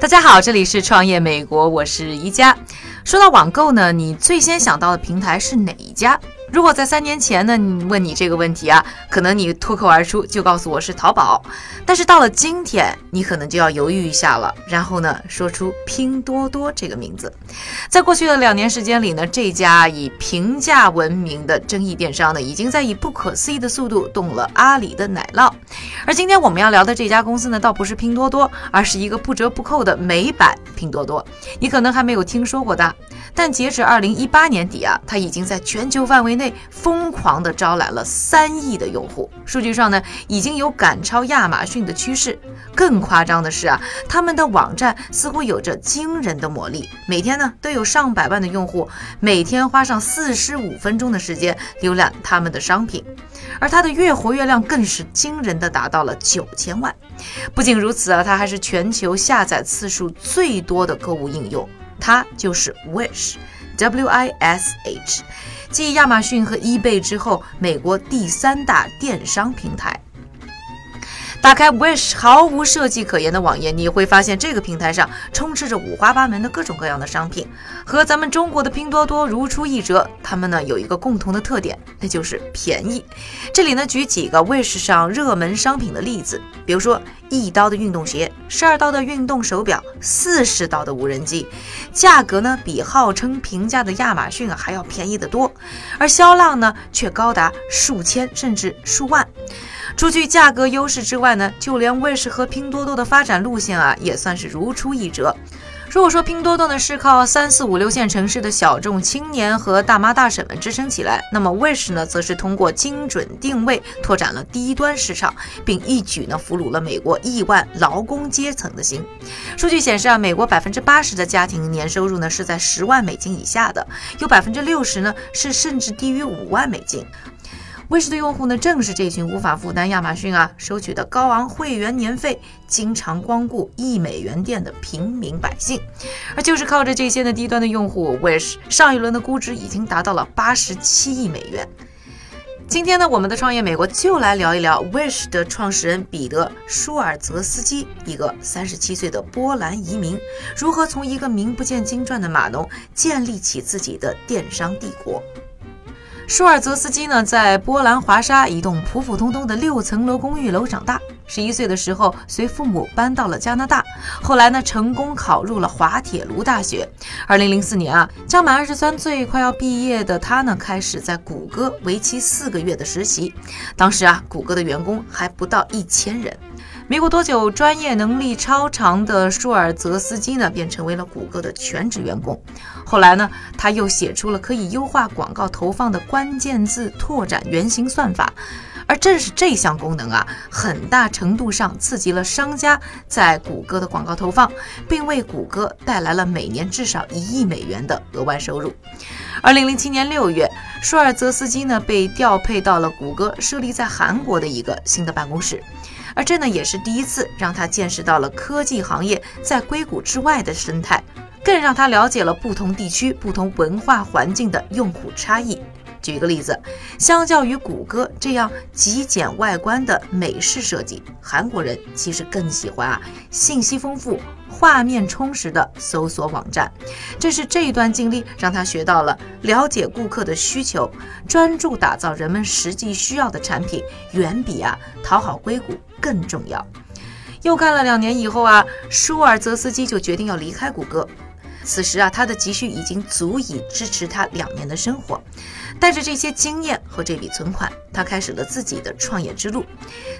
大家好，这里是创业美国，我是宜家。说到网购呢，你最先想到的平台是哪一家？如果在三年前呢，你问你这个问题啊，可能你脱口而出就告诉我是淘宝。但是到了今天，你可能就要犹豫一下了，然后呢，说出拼多多这个名字。在过去的两年时间里呢，这家以平价闻名的争议电商呢，已经在以不可思议的速度动了阿里的奶酪。而今天我们要聊的这家公司呢，倒不是拼多多，而是一个不折不扣的美版拼多多。你可能还没有听说过的，但截止二零一八年底啊，它已经在全球范围内疯狂的招揽了三亿的用户。数据上呢，已经有赶超亚马逊的趋势。更夸张的是啊，他们的网站似乎有着惊人的魔力，每天呢都有上百万的用户，每天花上四十五分钟的时间浏览他们的商品，而它的月活跃量更是惊人的达到了九千万。不仅如此啊，它还是全球下载次数最多的购物应用，它就是 Wish，W I S H，继亚马逊和 eBay 之后，美国第三大电商平台。打开 Wish 毫无设计可言的网页，你会发现这个平台上充斥着五花八门的各种各样的商品，和咱们中国的拼多多如出一辙。它们呢有一个共同的特点，那就是便宜。这里呢举几个 Wish 上热门商品的例子，比如说一刀的运动鞋、十二刀的运动手表、四十刀的无人机，价格呢比号称平价的亚马逊啊还要便宜得多，而销量呢却高达数千甚至数万。除去价格优势之外呢，就连 Wish 和拼多多的发展路线啊，也算是如出一辙。如果说拼多多呢是靠三四五六线城市的小众青年和大妈大婶们支撑起来，那么 Wish 呢，则是通过精准定位拓展了低端市场，并一举呢俘虏了美国亿万劳工阶层的心。数据显示啊，美国百分之八十的家庭年收入呢是在十万美金以下的，有百分之六十呢是甚至低于五万美金。Wish 的用户呢，正是这群无法负担亚马逊啊收取的高昂会员年费、经常光顾一美元店的平民百姓。而就是靠着这些呢低端的用户，Wish 上一轮的估值已经达到了八十七亿美元。今天呢，我们的创业美国就来聊一聊 Wish 的创始人彼得·舒尔泽斯基，一个三十七岁的波兰移民，如何从一个名不见经传的码农建立起自己的电商帝国。舒尔泽斯基呢，在波兰华沙一栋普普通通的六层楼公寓楼长大。十一岁的时候，随父母搬到了加拿大。后来呢，成功考入了滑铁卢大学。二零零四年啊，将满二十三岁、快要毕业的他呢，开始在谷歌为期四个月的实习。当时啊，谷歌的员工还不到一千人。没过多久，专业能力超长的舒尔泽斯基呢，便成为了谷歌的全职员工。后来呢，他又写出了可以优化广告投放的关键字拓展原型算法。而正是这项功能啊，很大程度上刺激了商家在谷歌的广告投放，并为谷歌带来了每年至少一亿美元的额外收入。二零零七年六月，舒尔泽斯基呢被调配到了谷歌设立在韩国的一个新的办公室。而这呢，也是第一次让他见识到了科技行业在硅谷之外的生态，更让他了解了不同地区、不同文化环境的用户差异。举一个例子，相较于谷歌这样极简外观的美式设计，韩国人其实更喜欢啊信息丰富、画面充实的搜索网站。正是这一段经历，让他学到了了解顾客的需求，专注打造人们实际需要的产品，远比啊讨好硅谷。更重要。又干了两年以后啊，舒尔泽斯基就决定要离开谷歌。此时啊，他的积蓄已经足以支持他两年的生活。带着这些经验和这笔存款，他开始了自己的创业之路。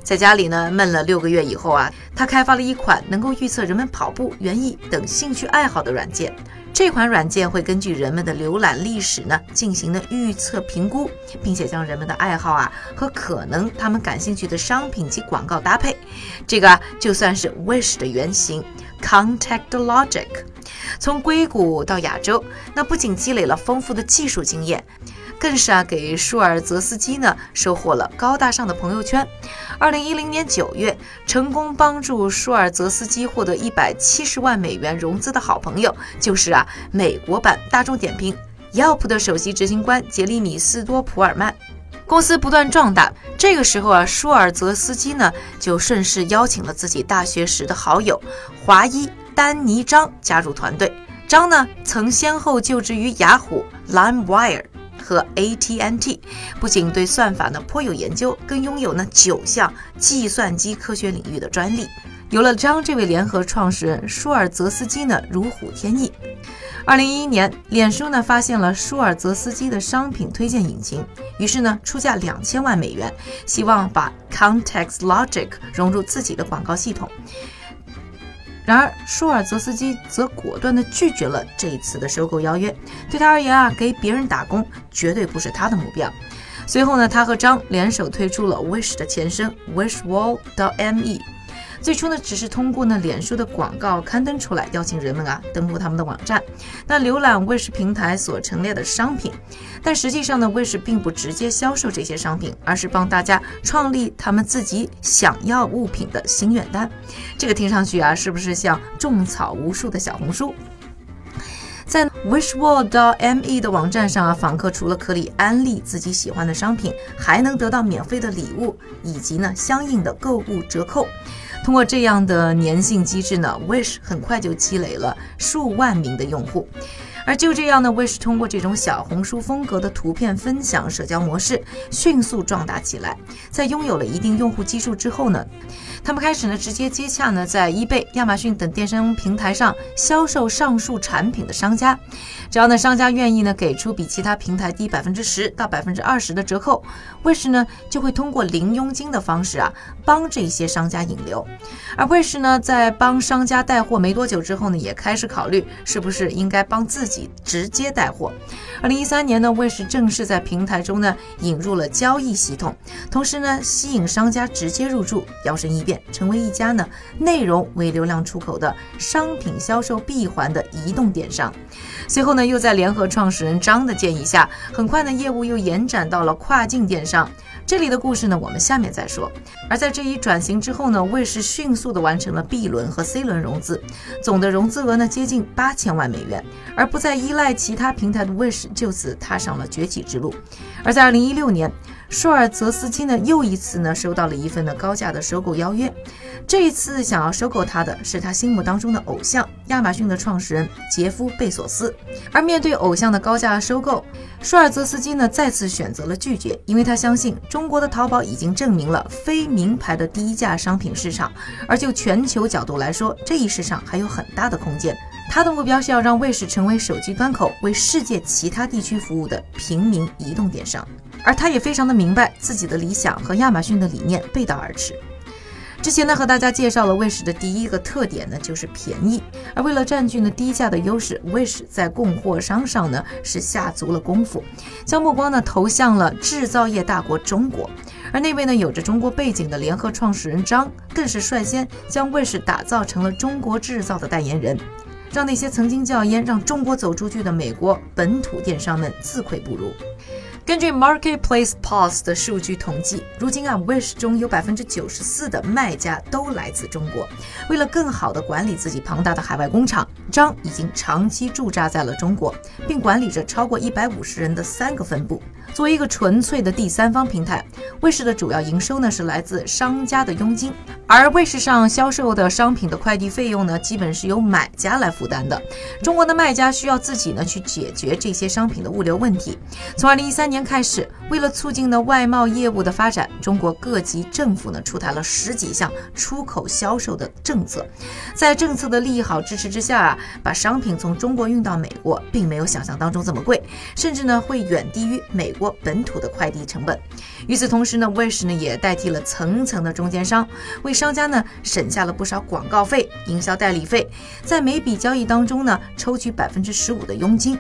在家里呢闷了六个月以后啊，他开发了一款能够预测人们跑步、园艺等兴趣爱好的软件。这款软件会根据人们的浏览历史呢进行的预测评估，并且将人们的爱好啊和可能他们感兴趣的商品及广告搭配。这个啊就算是 Wish 的原型 Contact Logic。从硅谷到亚洲，那不仅积累了丰富的技术经验。更是啊，给舒尔泽斯基呢收获了高大上的朋友圈。二零一零年九月，成功帮助舒尔泽斯基获得一百七十万美元融资的好朋友，就是啊，美国版大众点评 Yelp 的首席执行官杰里米斯多普尔曼。公司不断壮大。这个时候啊，舒尔泽斯基呢就顺势邀请了自己大学时的好友华裔丹尼张加入团队。张呢曾先后就职于雅虎、LimeWire 和 AT&T，不仅对算法呢颇有研究，更拥有呢九项计算机科学领域的专利。有了张这位联合创始人，舒尔泽斯基呢如虎添翼。二零一一年，脸书呢发现了舒尔泽斯基的商品推荐引擎，于是呢出价两千万美元，希望把 Context Logic 融入自己的广告系统。然而，舒尔泽斯基则果断地拒绝了这一次的收购邀约。对他而言啊，给别人打工绝对不是他的目标。随后呢，他和张联手推出了 Wish 的前身 Wishwall.me。最初呢，只是通过呢脸书的广告刊登出来，邀请人们啊登录他们的网站，那浏览 Wish 平台所陈列的商品。但实际上呢，Wish 并不直接销售这些商品，而是帮大家创立他们自己想要物品的心愿单。这个听上去啊，是不是像种草无数的小红书？在 wishworld.me 的网站上啊，访客除了可以安利自己喜欢的商品，还能得到免费的礼物以及呢相应的购物折扣。通过这样的粘性机制呢，Wish 很快就积累了数万名的用户。而就这样呢，Wish 通过这种小红书风格的图片分享社交模式，迅速壮大起来。在拥有了一定用户基数之后呢，他们开始呢直接接洽呢在 eBay、亚马逊等电商平台上销售上述产品的商家。只要呢商家愿意呢给出比其他平台低百分之十到百分之二十的折扣，Wish 呢就会通过零佣金的方式啊帮这些商家引流。而 Wish 呢在帮商家带货没多久之后呢，也开始考虑是不是应该帮自己。直接带货。二零一三年呢，Wish 正式在平台中呢引入了交易系统，同时呢吸引商家直接入驻，摇身一变成为一家呢内容为流量出口的商品销售闭环的移动电商。随后呢，又在联合创始人张的建议下，很快呢业务又延展到了跨境电商。这里的故事呢，我们下面再说。而在这一转型之后呢，Wish 迅速的完成了 B 轮和 C 轮融资，总的融资额呢接近八千万美元，而不再依赖其他平台的 Wish 就此踏上了崛起之路。而在二零一六年。舒尔泽斯基呢，又一次呢收到了一份呢高价的收购邀约。这一次想要收购他的是他心目当中的偶像亚马逊的创始人杰夫·贝索斯。而面对偶像的高价收购，舒尔泽斯基呢再次选择了拒绝，因为他相信中国的淘宝已经证明了非名牌的低价商品市场，而就全球角度来说，这一市场还有很大的空间。他的目标是要让卫士成为手机端口为世界其他地区服务的平民移动电商。而他也非常的明白自己的理想和亚马逊的理念背道而驰。之前呢，和大家介绍了 Wish 的第一个特点呢，就是便宜。而为了占据呢低价的优势，Wish 在供货商上呢是下足了功夫，将目光呢投向了制造业大国中国。而那位呢有着中国背景的联合创始人张，更是率先将 Wish 打造成了中国制造的代言人，让那些曾经叫烟让中国走出去的美国本土电商们自愧不如。根据 Marketplace Pulse 的数据统计，如今啊，Wish 中有百分之九十四的卖家都来自中国。为了更好地管理自己庞大的海外工厂，张已经长期驻扎在了中国，并管理着超过一百五十人的三个分部。作为一个纯粹的第三方平台卫士的主要营收呢是来自商家的佣金，而卫士上销售的商品的快递费用呢，基本是由买家来负担的。中国的卖家需要自己呢去解决这些商品的物流问题。从二零一三。年开始，为了促进呢外贸业务的发展，中国各级政府呢出台了十几项出口销售的政策，在政策的利好支持之下啊，把商品从中国运到美国，并没有想象当中这么贵，甚至呢会远低于美国本土的快递成本。与此同时呢，Wish 呢也代替了层层的中间商，为商家呢省下了不少广告费、营销代理费，在每笔交易当中呢抽取百分之十五的佣金。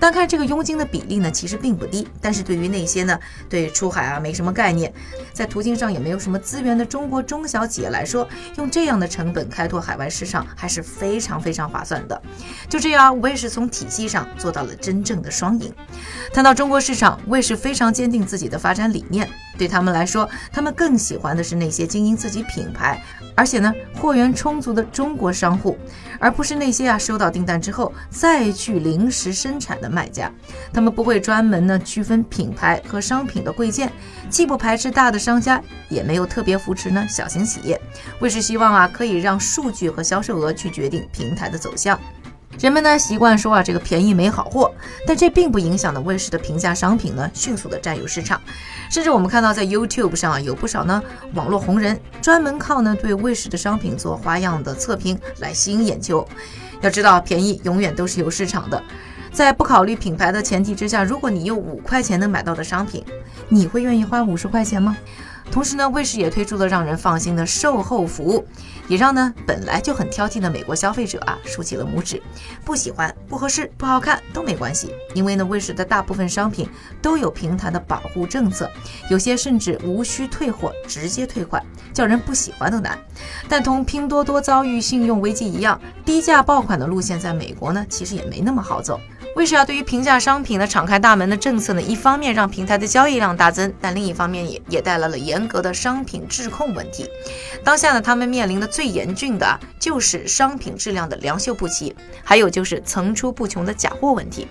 单看这个佣金的比例呢，其实并不低，但是对于那些呢，对出海啊没什么概念，在途径上也没有什么资源的中国中小企业来说，用这样的成本开拓海外市场还是非常非常划算的。就这样，Wish 从体系上做到了真正的双赢。谈到中国市场，Wish 非常坚定自己的发展理念，对他们来说，他们更喜欢的是那些经营自己品牌，而且呢货源充足的中国商户，而不是那些啊收到订单之后再去临时生产的卖家。他们不会专门呢区分品牌和商品的贵贱，既不排斥大的商家，也没有特别扶持呢小型企业。卫视希望啊可以让数据和销售额去决定平台的走向。人们呢习惯说啊，这个便宜没好货，但这并不影响呢卫视的平价商品呢迅速的占有市场，甚至我们看到在 YouTube 上啊有不少呢网络红人专门靠呢对卫视的商品做花样的测评来吸引眼球。要知道，便宜永远都是有市场的，在不考虑品牌的前提之下，如果你有五块钱能买到的商品，你会愿意花五十块钱吗？同时呢，卫士也推出了让人放心的售后服务，也让呢本来就很挑剔的美国消费者啊竖起了拇指。不喜欢、不合适、不好看都没关系，因为呢卫士的大部分商品都有平台的保护政策，有些甚至无需退货，直接退款，叫人不喜欢都难。但同拼多多遭遇信用危机一样，低价爆款的路线在美国呢其实也没那么好走。为啥对于平价商品的敞开大门的政策呢？一方面让平台的交易量大增，但另一方面也也带来了严格的商品质控问题。当下呢，他们面临的最严峻的就是商品质量的良莠不齐，还有就是层出不穷的假货问题。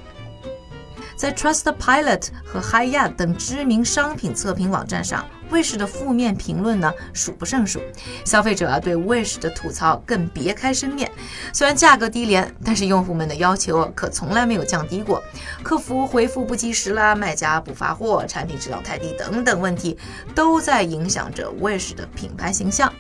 在 Trustpilot 和 Hiya 等知名商品测评网站上，，Wish 的负面评论呢数不胜数。消费者啊对卫士的吐槽更别开生面。虽然价格低廉，但是用户们的要求可从来没有降低过。客服回复不及时啦，卖家不发货，产品质量太低等等问题，都在影响着 Wish 的品牌形象。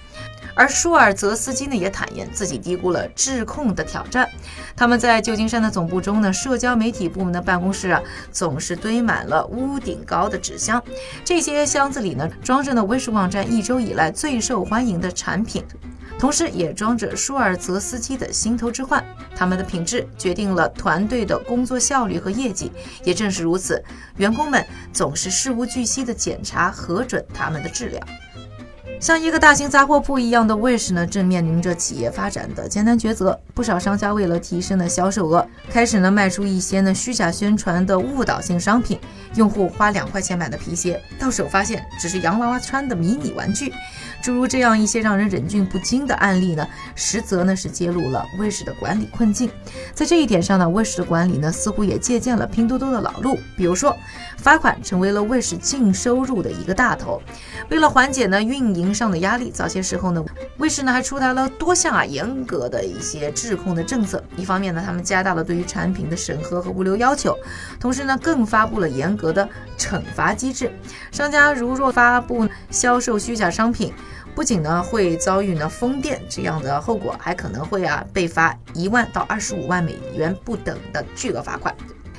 而舒尔泽斯基呢也坦言自己低估了质控的挑战。他们在旧金山的总部中呢，社交媒体部门的办公室啊，总是堆满了屋顶高的纸箱。这些箱子里呢，装着呢微视网站一周以来最受欢迎的产品，同时也装着舒尔泽斯基的心头之患。他们的品质决定了团队的工作效率和业绩。也正是如此，员工们总是事无巨细地检查核准他们的质量。像一个大型杂货铺一样的卫士呢，正面临着企业发展的艰难抉择。不少商家为了提升的销售额，开始呢卖出一些呢虚假宣传的误导性商品。用户花两块钱买的皮鞋，到手发现只是洋娃娃穿的迷你玩具。诸如这样一些让人忍俊不禁的案例呢，实则呢是揭露了卫士的管理困境。在这一点上呢，卫士的管理呢似乎也借鉴了拼多多的老路，比如说罚款成为了卫士净收入的一个大头。为了缓解呢运营上的压力，早些时候呢，卫士呢还出台了多项啊严格的一些质控的政策。一方面呢，他们加大了对于产品的审核和物流要求，同时呢，更发布了严格。的惩罚机制，商家如若发布销售虚假商品，不仅呢会遭遇呢封店这样的后果，还可能会啊被罚一万到二十五万美元不等的巨额罚款。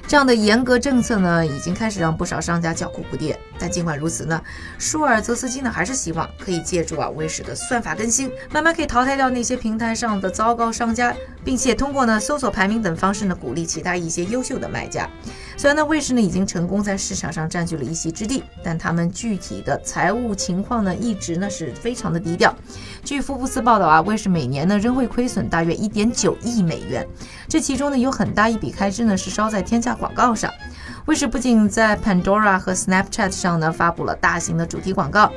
这样的严格政策呢，已经开始让不少商家叫苦不迭。但尽管如此呢，舒尔泽斯基呢还是希望可以借助啊威士的算法更新，慢慢可以淘汰掉那些平台上的糟糕商家，并且通过呢搜索排名等方式呢鼓励其他一些优秀的卖家。虽然呢卫视呢已经成功在市场上占据了一席之地，但他们具体的财务情况呢一直呢是非常的低调。据福布斯报道啊，卫视每年呢仍会亏损大约一点九亿美元，这其中呢有很大一笔开支呢是烧在天价广告上。卫视不仅在 Pandora 和 Snapchat 上呢发布了大型的主题广告，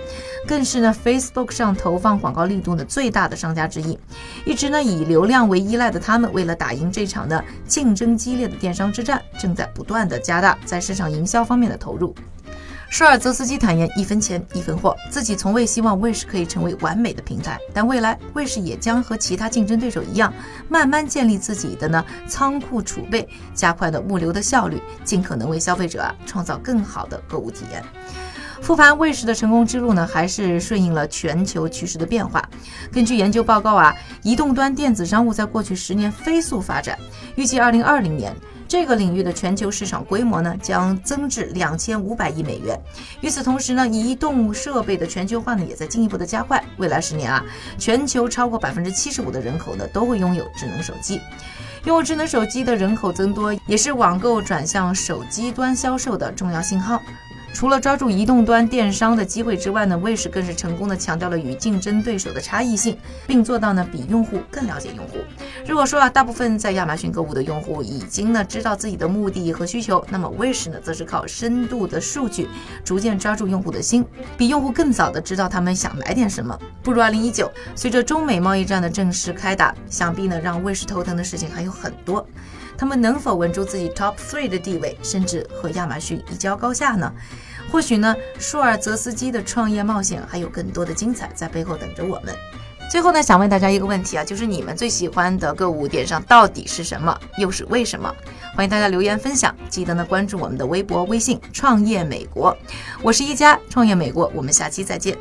更是呢 Facebook 上投放广告力度呢最大的商家之一。一直呢以流量为依赖的他们，为了打赢这场呢竞争激烈的电商之战，正在不断的加大在市场营销方面的投入。舒尔泽斯基坦言：“一分钱一分货，自己从未希望卫视可以成为完美的平台，但未来卫视也将和其他竞争对手一样，慢慢建立自己的呢仓库储备，加快的物流的效率，尽可能为消费者啊创造更好的购物体验。”复盘卫视的成功之路呢，还是顺应了全球趋势的变化。根据研究报告啊，移动端电子商务在过去十年飞速发展，预计二零二零年。这个领域的全球市场规模呢，将增至两千五百亿美元。与此同时呢，移动设备的全球化呢，也在进一步的加快。未来十年啊，全球超过百分之七十五的人口呢，都会拥有智能手机。拥有智能手机的人口增多，也是网购转向手机端销售的重要信号。除了抓住移动端电商的机会之外呢，Wish 更是成功的强调了与竞争对手的差异性，并做到呢比用户更了解用户。如果说啊，大部分在亚马逊购物的用户已经呢知道自己的目的和需求，那么 Wish 呢则是靠深度的数据，逐渐抓住用户的心，比用户更早的知道他们想买点什么。步入二零一九，随着中美贸易战的正式开打，想必呢让 Wish 头疼的事情还有很多。他们能否稳住自己 top three 的地位，甚至和亚马逊一较高下呢？或许呢，舒尔泽斯基的创业冒险还有更多的精彩在背后等着我们。最后呢，想问大家一个问题啊，就是你们最喜欢的购物点上到底是什么，又是为什么？欢迎大家留言分享，记得呢关注我们的微博、微信“创业美国”，我是一加创业美国，我们下期再见。